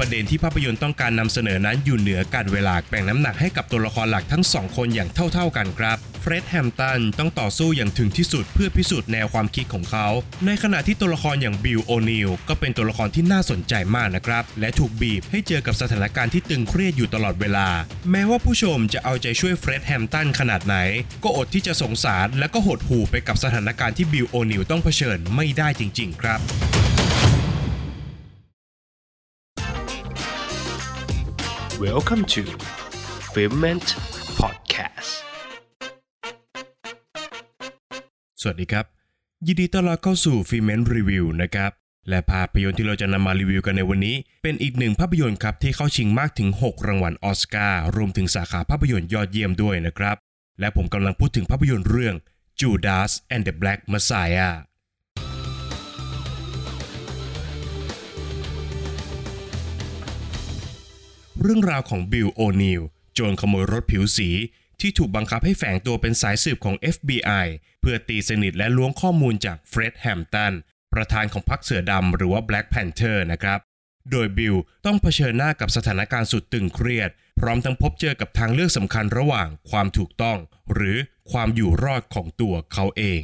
ประเด็นที่ภาพยนตร์ต้องการนำเสนอนั้นอยู่เหนือกาลเวลาแบ่งน้ำหนักให้กับตัวละครหลักทั้งสองคนอย่างเท่า ๆกันครับเฟร็ดแฮมตันต้องต่อสู้อย่างถึงที่สุดเพื่อพิสูจน์แนวความคิดของเขา ในขณะที่ตัวละครอย่างบิลโอนิลก็เป็นตัวละครที่น่าสนใจมากนะครับ และถูกบีบให้เจอกับสถานการณ์ที่ตึงเครียดอยู่ตลอดเวลา แม้ว่าผู้ชมจะเอาใจช่วยเฟร็ดแฮมตันขนาดไหน ก็อดที่จะสงสารและก็หดหู่ไปกับสถานการณ์ที่บิลโอนิลต้องเผชิญไม่ได้จริง ๆ ครับ Welcome to Filment Podcast สวัสดีครับ ยินดีต้อนรับเข้าสู่ฟิเมนรีวิวนะครับ และภาพยนตร์ที่เราจะนำมารีวิวกันในวันนี้ เป็นอีกหนึ่งภาพยนตร์ครับที่เข้าชิงมากถึง 6 รางวัลออสการ์รวมถึงสาขาภาพยนตร์ยอดเยี่ยมด้วยนะครับ และผมกำลังพูดถึงภาพยนตร์เรื่อง Judas and the Black Messiah เรื่องราวของบิลโอนิลโจรขโมยรถผิวสี ที่ถูกบังคับให้แฝงตัวเป็นสายสืบของ FBI เพื่อตีสนิทและล้วงข้อมูลจากเฟร็ดแฮมตันประธานของพรรคเสือดำหรือว่า Black Panther นะครับ โดยบิลต้องเผชิญหน้ากับสถานการณ์สุดตึงเครียด พร้อมทั้งพบเจอกับทางเลือกสำคัญระหว่างความถูกต้อง หรือความอยู่รอดของตัวเขาเอง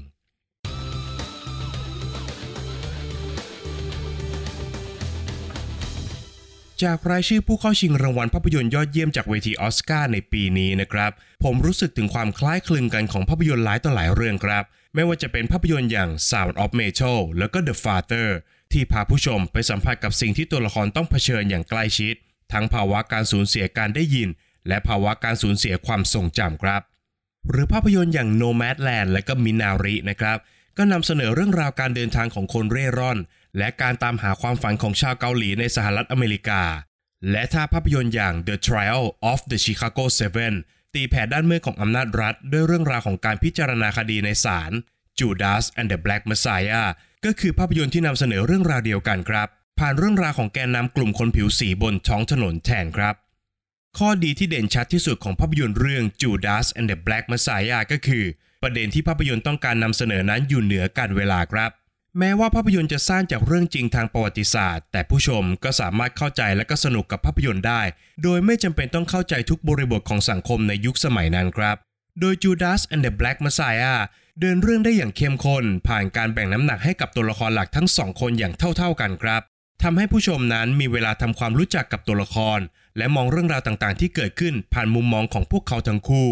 จากรายชื่อผู้เข้าชิงรางวัลภาพยนตร์ยอดเยี่ยมจากเวทีออสการ์ในปีนี้นะครับ ผมรู้สึกถึงความคล้ายคลึงกันของภาพยนตร์หลายต่อหลายเรื่องครับ ไม่ว่าจะเป็นภาพยนตร์อย่าง Sound of Metal แล้วก็ The Father ที่พาผู้ชมไปสัมผัสกับสิ่งที่ตัวละครต้องเผชิญอย่างใกล้ชิด ทั้งภาวะการสูญเสียการได้ยิน และภาวะการสูญเสียความทรงจำครับ หรือภาพยนตร์อย่าง Nomadland และก็ Minari นะครับก็นำเสนอเรื่องราวการเดินทางของคนเร่ร่อน และการตามหาความฝันของชาวเกาหลีในสหรัฐอเมริกา และถ้าภาพยนตร์อย่าง The Trial of the Chicago Seven ตีแผ่ด้านมืดของอำนาจรัฐ ด้วยเรื่องราวของการพิจารณาคดีในศาล Judas and the Black Messiah ก็คือภาพยนตร์ที่นำเสนอเรื่องราวเดียวกันครับ ผ่านเรื่องราวของแกนนำกลุ่มคนผิวสีบนท้องถนนแทนครับ ข้อดีที่เด่นชัดที่สุดของภาพยนตร์เรื่อง Judas and the Black Messiah ก็คือ ประเด็นที่ภาพยนตร์ต้องการนำเสนอนั้นอยู่เหนือการเวลาครับ แม้ว่าภาพยนตร์จะสร้างจากเรื่องจริงทางประวัติศาสตร์ แต่ผู้ชมก็สามารถเข้าใจและก็สนุกกับภาพยนตร์ได้ โดยไม่จำเป็นต้องเข้าใจทุกบริบทของสังคมในยุคสมัยนั้นครับ โดย Judas and the Black Messiah เดินเรื่องได้อย่างเข้มข้นผ่านการแบ่งน้ำหนักให้กับตัวละครหลักทั้งสองคนอย่างเท่าๆกันครับทำให้ผู้ชมนั้นมีเวลาทำความรู้จักกับตัวละคร และมองเรื่องราวต่างๆ ที่เกิดขึ้นผ่านมุมมองของพวกเขาทั้งคู่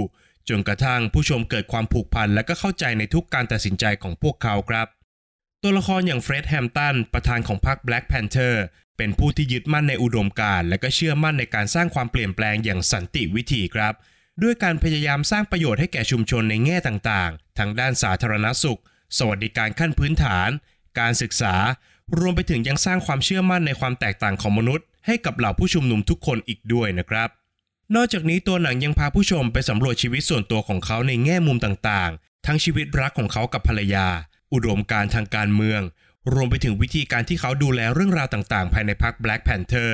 จนกระทั่งผู้ชมเกิดความผูกพันและก็เข้าใจในทุกการตัดสินใจของพวกเขาครับ ตัวละครอย่างเฟร็ดแฮมตันประธานของพรรค Black Panther เป็นผู้ที่ยึดมั่นในอุดมการณ์และก็เชื่อมั่นในการสร้างความเปลี่ยนแปลงอย่างสันติวิธีครับ ด้วยการพยายามสร้างประโยชน์ให้แก่ชุมชนในแง่ต่างๆ ทั้งด้านสาธารณสุข สวัสดิการขั้นพื้นฐาน การศึกษา รวมไปถึงยังสร้างความเชื่อมั่นในความแตกต่างของมนุษย์ ให้กับเหล่าผู้ชุมนุมทุกคนอีกด้วยนะครับ นอกจากนี้ตัวหนังยังพาผู้ชมไปสำรวจชีวิตส่วนตัวของเขาในแง่มุมต่างๆ ทั้งชีวิตรักของเขากับภรรยา อุดมการทางการเมือง รวมไปถึงวิธีการที่เขาดูแลเรื่องราวต่างๆ ภายในพรรค Black Panther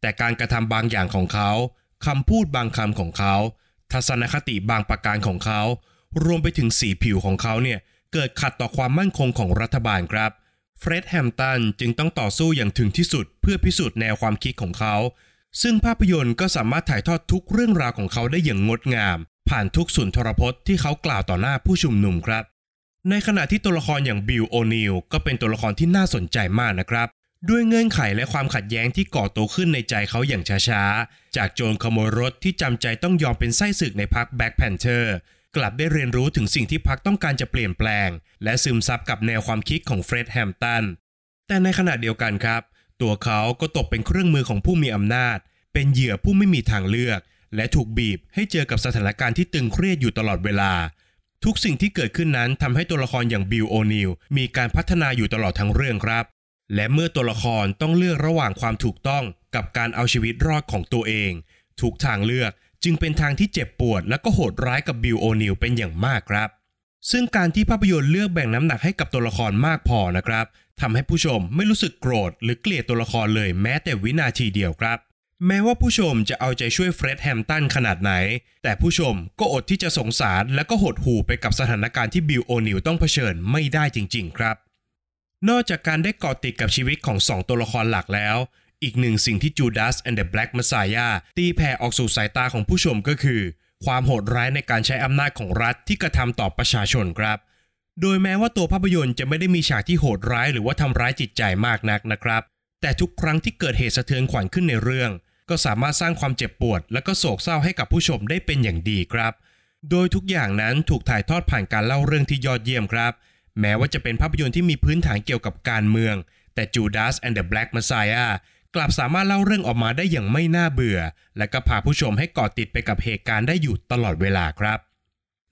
แต่การกระทำบางอย่างของเขาคำพูดบางคำของเขา ทัศนคติบางประการของเขา รวมไปถึงสีผิวของเขาเนี่ยเกิดขัดต่อความมั่นคงของรัฐบาลครับ เฟร็ดแฮมตันจึงต้องต่อสู้อย่างถึงที่สุดเพื่อพิสูจน์แนวความคิดของเขา ซึ่งภาพยนตร์ก็สามารถถ่ายทอดทุกเรื่องราวของเขาได้อย่างงดงาม ผ่านทุกสุนทรพจน์ที่เขากล่าวต่อหน้าผู้ชุมนุมครับ ในขณะที่ตัวละครอย่างบิลโอนิลก็เป็นตัวละครที่น่าสนใจมากนะครับ ด้วยเงื่อนไขและความขัดแย้งที่ก่อตัวขึ้นในใจเขาอย่างช้าๆ จากโจรขโมยรถที่จำใจต้องยอมเป็นไส้ศึกในพรรค Black Panther กลับได้เรียนรู้ถึงสิ่งที่พรรคต้องการจะเปลี่ยนแปลง และซึมซับกับแนวความคิดของเฟร็ดแฮมตันแต่ในขณะเดียวกันครับ ตัวเขาก็ตกเป็นเครื่องมือของผู้มีอำนาจ เป็นเหยื่อผู้ไม่มีทางเลือก และถูกบีบให้เจอกับสถานการณ์ที่ตึงเครียดอยู่ตลอดเวลา ทุกสิ่งที่เกิดขึ้นนั้นทำให้ตัวละครอย่างบิลโอนิลมีการพัฒนาอยู่ตลอดทั้งเรื่องครับ และเมื่อตัวละครต้องเลือกระหว่างความถูกต้องกับการเอาชีวิตรอดของตัวเอง ทุกทางเลือกจึงเป็นทางที่เจ็บปวดและก็โหดร้ายกับบิลโอนิลเป็นอย่างมากครับ ซึ่งการที่ภาพยนตร์เลือกแบ่งน้ำหนักให้กับตัวละครมากพอนะครับทำให้ผู้ชมไม่รู้สึกโกรธ หรือเกลียดตัวละครเลยแม้แต่วินาทีเดียวครับ แม้ว่าผู้ชมจะเอาใจช่วยเฟร็ดแฮมตันขนาดไหน แต่ผู้ชมก็อดที่จะสงสารและก็หดหู่ไปกับสถานการณ์ที่บิลโอนิลต้องเผชิญไม่ได้จริง ๆ ครับ นอกจากการได้เกาะติดกับชีวิตของสองตัวละครหลักแล้ว อีกหนึ่งสิ่งที่จูด a ส and the Black Messiah ตีแผ่ออกสู่สายตาของผู้ชมก็คือ ความโหดร้ายในการใช้อำนาจของรัฐที่กระทำต่อประชาชนครับ โดยแม้ว่าตัวภาพยนตร์จะไม่ได้มีฉากที่โหดร้ายหรือว่าทำร้ายจิตใจมากนักนะครับ แต่ทุกครั้งที่เกิดเหตุสะเทือนขวัญขึ้นในเรื่อง ก็สามารถสร้างความเจ็บปวด และก็โศกเศร้าให้กับผู้ชมได้เป็นอย่างดีครับ โดยทุกอย่างนั้นถูกถ่ายทอดผ่านการเล่าเรื่องที่ยอดเยี่ยมครับ แม้ว่าจะเป็นภาพยนตร์ที่มีพื้นฐานเกี่ยวกับการเมือง แต่ Judas and the Black Messiah กลับสามารถเล่าเรื่องออกมาได้อย่างไม่น่าเบื่อ และก็พาผู้ชมให้เกาะติดไปกับเหตุการณ์ได้อยู่ตลอดเวลาครับ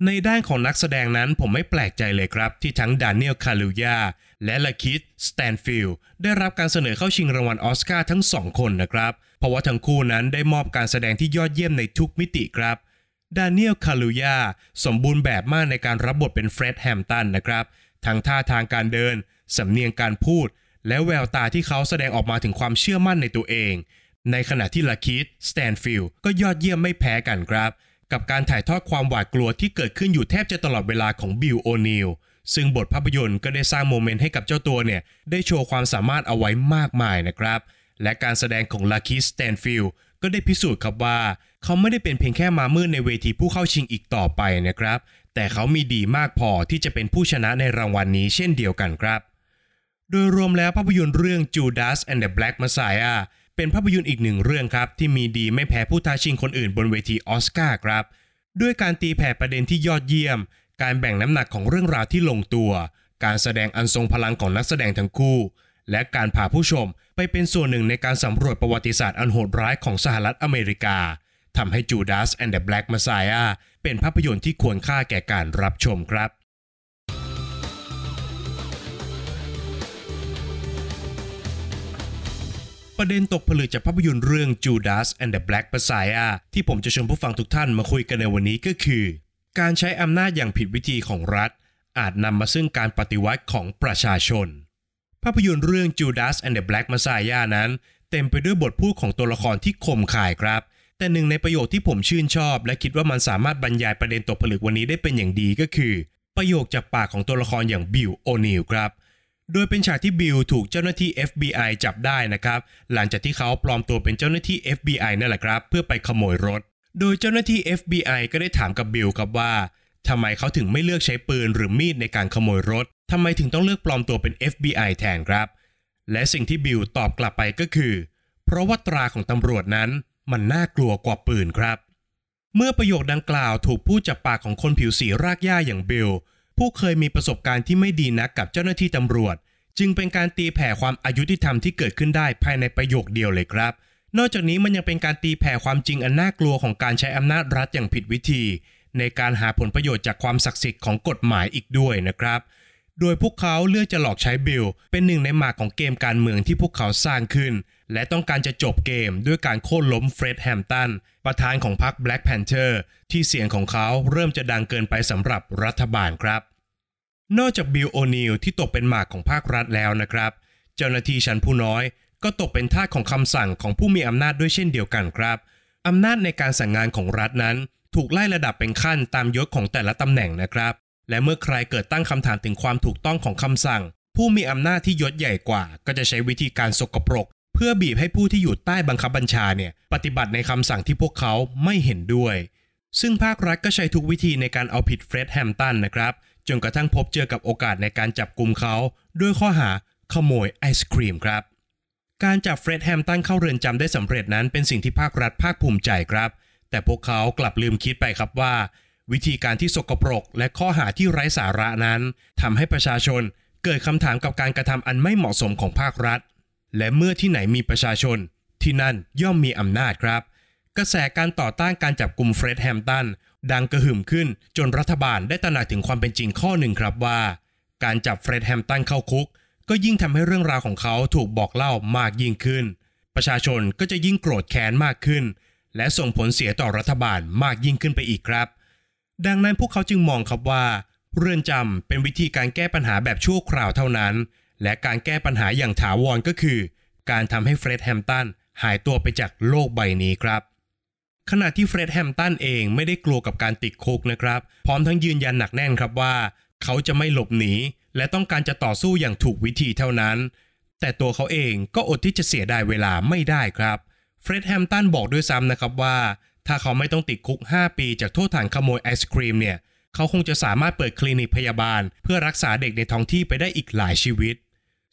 ในด้านของนักแสดงนั้นผมไม่แปลกใจเลยครับ ที่ทั้งดานิเอลคาลูยาและลาคิดสแตนฟิลด์ได้รับการเสนอเข้าชิงรางวัลออสการ์ทั้งสองคนนะครับ เพราะว่าทั้งคู่นั้นได้มอบการแสดงที่ยอดเยี่ยมในทุกมิติครับดานิเอลคาลูยาสมบูรณ์แบบมากในการรับบทเป็นเฟร็ดแฮมตันนะครับ ทั้งท่าทางการเดิน สำเนียงการพูด และแววตาที่เขาแสดงออกมาถึงความเชื่อมั่นในตัวเอง ในขณะที่ลาคิดสแตนฟิลด์ก็ยอดเยี่ยมไม่แพ้กันครับ กับการถ่ายทอดความหวาดกลัวที่เกิดขึ้นอยู่แทบจะตลอดเวลาของบิลโอนิลซึ่งบทภาพยนตร์ก็ได้สร้าง moment ให้กับเจ้าตัวเนี่ย ได้โชว์ความสามารถเอาไว้มากมายนะครับ และการแสดงของลาคิดสแตนฟิลด์ก็ได้พิสูจน์ครับว่า เขาไม่ได้เป็นเพียงแค่ม้ามืดในเวทีผู้เข้าชิงอีกต่อไปนะครับ แต่เขามีดีมากพอที่จะเป็นผู้ชนะในรางวัลนี้เช่นเดียวกันครับ โดยรวมแล้วภาพยนตร์เรื่อง Judas and the Black Messiah เป็นภาพยนตร์อีกหนึ่งเรื่องครับ ที่มีดีไม่แพ้ผู้ท้าชิงคนอื่นบนเวทีออสการ์ครับ ด้วยการตีแผ่ประเด็นที่ยอดเยี่ยม การแบ่งน้ำหนักของเรื่องราวที่ลงตัว การแสดงอันทรงพลังของนักแสดงทั้งคู่ และการพาผู้ชมไปเป็นส่วนหนึ่งในการสำรวจประวัติศาสตร์อันโหดร้ายของสหรัฐอเมริกาทำให้ Judas and the Black Messiah เป็นภาพยนตร์ที่ควรค่าแก่การรับชมครับ ประเด็นตกผลึกจากภาพยนตร์เรื่อง Judas and the Black Messiah ที่ผมจะชวนผู้ฟังทุกท่านมาคุยกันในวันนี้ก็คือ การใช้อำนาจอย่างผิดวิธีของรัฐ อาจนำมาซึ่งการปฏิวัติของประชาชน ภาพยนตร์เรื่อง Judas and the Black Messiah นั้น เต็มไปด้วยบทพูดของตัวละครที่คมข่ายครับ แต่หนึ่งในประโยคที่ผมชื่นชอบ และคิดว่ามันสามารถบรรยายประเด็นตกผลึกวันนี้ได้เป็นอย่างดีก็คือ ประโยคจากปากของตัวละครอย่างบิลโอนิลครับ โดยเป็นฉากที่บิลถูกเจ้าหน้าที่ FBI จับได้นะครับ หลังจากที่เขาปลอมตัวเป็นเจ้าหน้าที่ FBI นั่นแหละครับ เพื่อไปขโมยรถ โดยเจ้าหน้าที่ FBI ก็ได้ถามกับบิลครับว่าทำไมเขาถึงไม่เลือกใช้ปืนหรือมีดในการขโมยรถทำไมถึงต้องเลือกปลอมตัวเป็น FBI แทนครับ และสิ่งที่บิลตอบกลับไปก็คือ เพราะว่าตราของตำรวจนั้นมันน่ากลัวกว่าปืนครับ เมื่อประโยคดังกล่าวถูกพูดจากปากของคนผิวสีรากหญ้าอย่างบิล ผู้เคยมีประสบการณ์ที่ไม่ดีนักกับเจ้าหน้าที่ตำรวจ จึงเป็นการตีแผ่ความอายุติธรรมที่เกิดขึ้นได้ภายในประโยคเดียวเลยครับ นอกจากนี้มันยังเป็นการตีแผ่ความจริงอันน่ากลัวของการใช้อำนาจรัฐอย่างผิดวิธี ในการหาผลประโยชน์จากความศักดิ์สิทธิ์ของกฎหมายอีกด้วยนะครับ โดยพวกเขาเลือกจะหลอกใช้บิล เป็นหนึ่งในหมากของเกมการเมืองที่พวกเขาสร้างขึ้น และต้องการจะจบเกมด้วยการโค่นล้มเฟร็ดแฮมตันประธานของพรรค Black Panther ที่เสียงของเขาเริ่มจะดังเกินไปสำหรับรัฐบาลครับ นอกจากบิลโอนิลที่ตกเป็นหมากของภาครัฐแล้วนะครับ เจ้าหน้าที่ชั้นผู้น้อย ก็ตกเป็นทาสของคำสั่งของผู้มีอำนาจด้วยเช่นเดียวกันครับอำนาจในการสั่งงานของรัฐนั้น ถูกไล่ระดับเป็นขั้นตามยศของแต่ละตำแหน่งนะครับ และเมื่อใครเกิดตั้งคำถามถึงความถูกต้องของคำสั่ง ผู้มีอำนาจที่ยศใหญ่กว่า ก็จะใช้วิธีการสกปรก เพื่อบีบให้ผู้ที่อยู่ใต้บังคับบัญชาเนี่ยปฏิบัติในคำสั่งที่พวกเขาไม่เห็นด้วย ซึ่งภาครัฐก็ใช้ทุกวิธีในการเอาผิดเฟร็ดแฮมตันนะครับ จนกระทั่งพบเจอกับโอกาสในการจับกลุ่มเขา ด้วยข้อหาขโมยไอศครีมครับ การจับเฟร็ดแฮมตันเข้าเรือนจำได้สำเร็จนั้นเป็นสิ่งที่ภาครัฐภาคภูมิใจครับ แต่พวกเขากลับลืมคิดไปครับว่า วิธีการที่สกปรก และข้อหาที่ไร้สาระนั้นทำให้ประชาชนเกิดคำถามกับการกระทำอันไม่เหมาะสมของภาครัฐ และเมื่อที่ไหนมีประชาชน ที่นั่นย่อมมีอำนาจครับ กระแสการต่อต้านการจับกลุ่มเฟร็ดแฮมตันดังกระหึ่มขึ้นจนรัฐบาลได้ตระหนักถึงความเป็นจริงข้อหนึ่งครับว่า การจับเฟร็ดแฮมตันเข้าคุก ก็ยิ่งทำให้เรื่องราวของเขาถูกบอกเล่ามากยิ่งขึ้น ประชาชนก็จะยิ่งโกรธแค้นมากขึ้น และส่งผลเสียต่อรัฐบาลมากยิ่งขึ้นไปอีกครับ ดังนั้นพวกเขาจึงมองครับว่า เรือนจำเป็นวิธีการแก้ปัญหาแบบชั่วคราวเท่านั้น และการแก้ปัญหาอย่างถาวรก็คือ การทำให้เฟร็ดแฮมตันหายตัวไปจากโลกใบนี้ครับ ขณะที่เฟร็ดแฮมตันเองไม่ได้กลัวกับการติดคุกนะครับ พร้อมทั้งยืนยันหนักแน่นครับว่า เขาจะไม่หลบหนี และต้องการจะต่อสู้อย่างถูกวิธีเท่านั้น แต่ตัวเขาเองก็อดที่จะเสียดายเวลาไม่ได้ครับ เฟร็ดแฮมตันบอกด้วยซ้ำนะครับว่า ถ้าเขาไม่ต้องติดคุก 5 ปีจากโทษฐานขโมยไอศครีมเนี่ย เขาคงจะสามารถเปิดคลินิกพยาบาล เพื่อรักษาเด็กในท้องที่ไปได้อีกหลายชีวิต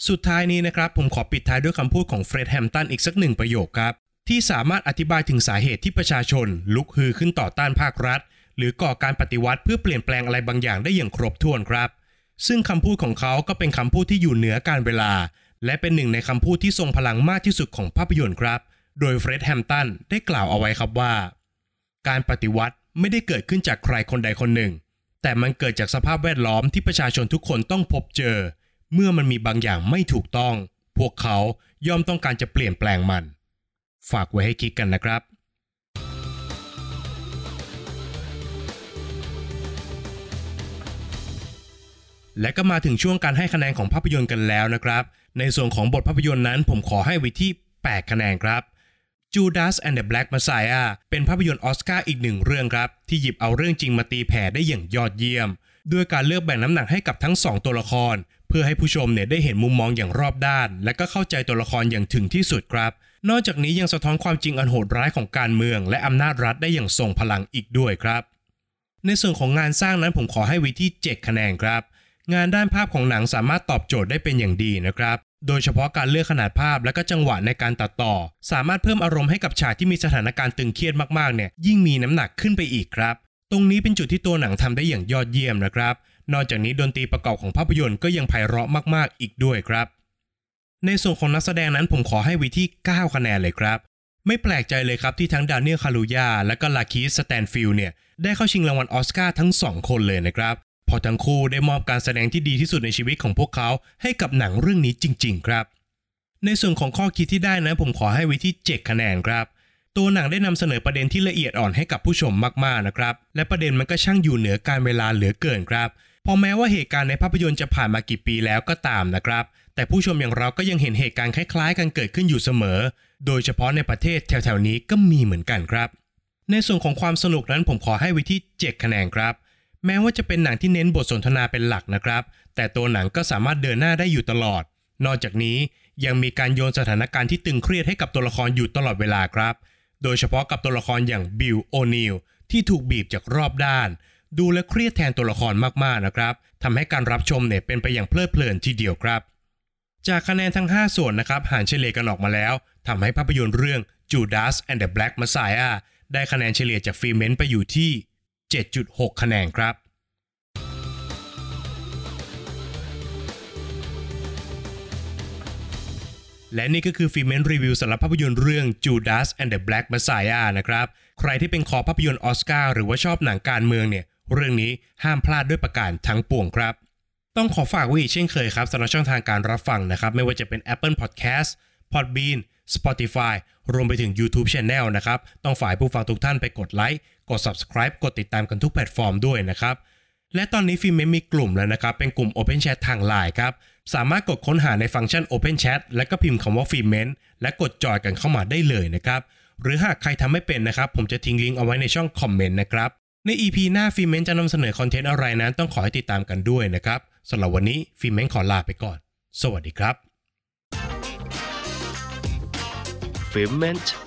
สุดท้ายนี้นะครับผมขอปิดท้ายด้วยคำพูดของเฟร็ดแฮมตันอีกสักหนึ่งประโยคครับ ที่สามารถอธิบายถึงสาเหตุที่ประชาชน ลุกฮือขึ้นต่อต้านภาครัฐ หรือก่อการปฏิวัติเพื่อเปลี่ยนแปลงอะไรบางอย่างได้อย่างครบถ้วนครับ ซึ่งคำพูดของเขาก็เป็นคำพูดที่อยู่เหนือการเวลา และเป็นหนึ่งในคำพูดที่ทรงพลังมากที่สุดของภาพยนตร์ครับ โดยเฟร็ดแฮมตันได้กล่าวเอาไว้ครับว่า การปฏิวัติไม่ได้เกิดขึ้นจากใครคนใดคนหนึ่ง แต่มันเกิดจากสภาพแวดล้อมที่ประชาชนทุกคนต้องพบเจอ เมื่อมันมีบางอย่างไม่ถูกต้อง พวกเขาย่อมต้องการจะเปลี่ยนแปลงมัน ฝากไว้ให้คิดกันนะครับและก็มาถึงช่วงการให้คะแนนของภาพยนตร์กันแล้วนะครับ ในส่วนของบทภาพยนตร์นั้นผมขอให้ไว้ที่ 8 คะแนนครับ Judas and the Black Messiah เป็นภาพยนตร์ออสการ์อีกหนึ่งเรื่องครับ ที่หยิบเอาเรื่องจริงมาตีแผ่ได้อย่างยอดเยี่ยม ด้วยการเลือกแบ่งน้ำหนักให้กับทั้ง 2 ตัวละคร เพื่อให้ผู้ชมเนี่ยได้เห็นมุมมองอย่างรอบด้าน และก็เข้าใจตัวละครอย่างถึงที่สุดครับ นอกจากนี้ยังสะท้อนความจริงอันโหดร้ายของการเมือง และอำนาจรัฐได้อย่างทรงพลังอีกด้วยครับ ในส่วนของงานสร้างนั้นผมขอให้ไว้ที่ 7 คะแนนครับ งานด้านภาพของหนังสามารถตอบโจทย์ได้เป็นอย่างดีนะครับ โดยเฉพาะการเลือกขนาดภาพและก็จังหวะในการตัดต่อ สามารถเพิ่มอารมณ์ให้กับฉากที่มีสถานการณ์ตึงเครียดมากๆเนี่ยยิ่งมีน้ำหนักขึ้นไปอีกครับ ตรงนี้เป็นจุดที่ตัวหนังทำได้อย่างยอดเยี่ยมนะครับ นอกจากนี้ดนตรีประกอบของภาพยนตร์ก็ยังไพเราะมากๆ อีกด้วยครับ ในส่วนของนักแสดงนั้นผมขอให้ไว้ที่ 9 คะแนนเลยครับ ไม่แปลกใจเลยครับที่ทั้ง Daniel Kaluuya และก็ LaKeith Stanfield เนี่ยได้เข้าชิงรางวัลออสการ์ทั้งสองคนเลยนะครับเพอทั้งคู่ได้มอบการแสดงที่ดีที่สุดในชีวิตของพวกเขาให้กับหนังเรื่องนี้จริง ๆ ครับ ในส่วนของข้อคิดที่ได้นะผมขอให้ไว้ที่ 7 คะแนนครับ ตัวหนังได้นำเสนอประเด็นที่ละเอียดอ่อนให้กับผู้ชมมากๆนะครับ และประเด็นมันก็ช่างอยู่เหนือการเวลาเหลือเกินครับ พอแม้ว่าเหตุการณ์ในภาพยนตร์จะผ่านมากี่ปีแล้วก็ตามนะครับ แต่ผู้ชมอย่างเราก็ยังเห็นเหตุการณ์คล้ายๆ กันเกิดขึ้นอยู่เสมอ โดยเฉพาะในประเทศแถวๆนี้ก็มีเหมือนกันครับ ในส่วนของความสนุกนั้นผมขอให้ไว้ที่7คะแนนครับ แม้ว่าจะเป็นหนังที่เน้นบทสนทนาเป็นหลักนะครับ แต่ตัวหนังก็สามารถเดินหน้าได้อยู่ตลอด นอกจากนี้ยังมีการโยนสถานการณ์ที่ตึงเครียดให้กับตัวละครอยู่ตลอดเวลาครับ โดยเฉพาะกับตัวละครอย่างบิลโอนิลที่ถูกบีบจากรอบด้าน ดูและเครียดแทนตัวละครมากๆนะครับทำให้การรับชมเนี่ยเป็นไปอย่างเพลิดเพลินทีเดียวครับ จากคะแนนทั้ง 5 ส่วนนะครับหารเฉลี่ยกันออกมาแล้วทำให้ภาพยนตร์เรื่อง Judas and the Black Messiah ได้คะแนนเฉลี่ยจากฟิเมนไปอยู่ที่ 7.6 คะแนนครับและนี่ก็คือฟิเมนรีวิวสำหรับภาพยนตร์เรื่อง Judas and the Black Messiah นะครับ ใครที่เป็นคอภาพยนตร์ออสการ์หรือว่าชอบหนังการเมืองเนี่ย เรื่องนี้ห้ามพลาดด้วยประการทั้งปวงครับ ต้องขอฝากไว้อีกเช่นเคยครับสำหรับช่องทางการรับฟังนะครับ ไม่ว่าจะเป็น Apple Podcast Podbean Spotify รวมไปถึง YouTube Channel นะครับ ต้องฝากผู้ฟังทุกท่านไปกดไลค์กด Subscribe กดติดตามกันทุกแพลตฟอร์มด้วยนะครับ และตอนนี้ฟิล์มเมนมีกลุ่มแล้วนะครับ เป็นกลุ่ม Open Chat ทาง Line ครับ สามารถกดค้นหาในฟังก์ชัน Open Chat และก็พิมพ์คำว่าฟิล์มเมนและกดจอยกันเข้ามาได้เลยนะครับ หรือหากใครทำไม่เป็นนะครับ ผมจะทิ้งลิงก์เอาไว้ในช่องคอมเมนต์นะครับ ใน EP หน้าฟิล์มเมนจะนำเสนอคอนเทนต์อะไรนั้นต้องขอให้ติดตามกันด้วยนะครับสำหรับวันนี้ฟิเมเมนขอลาไปก่อน สวัสดีครับ f i m e n t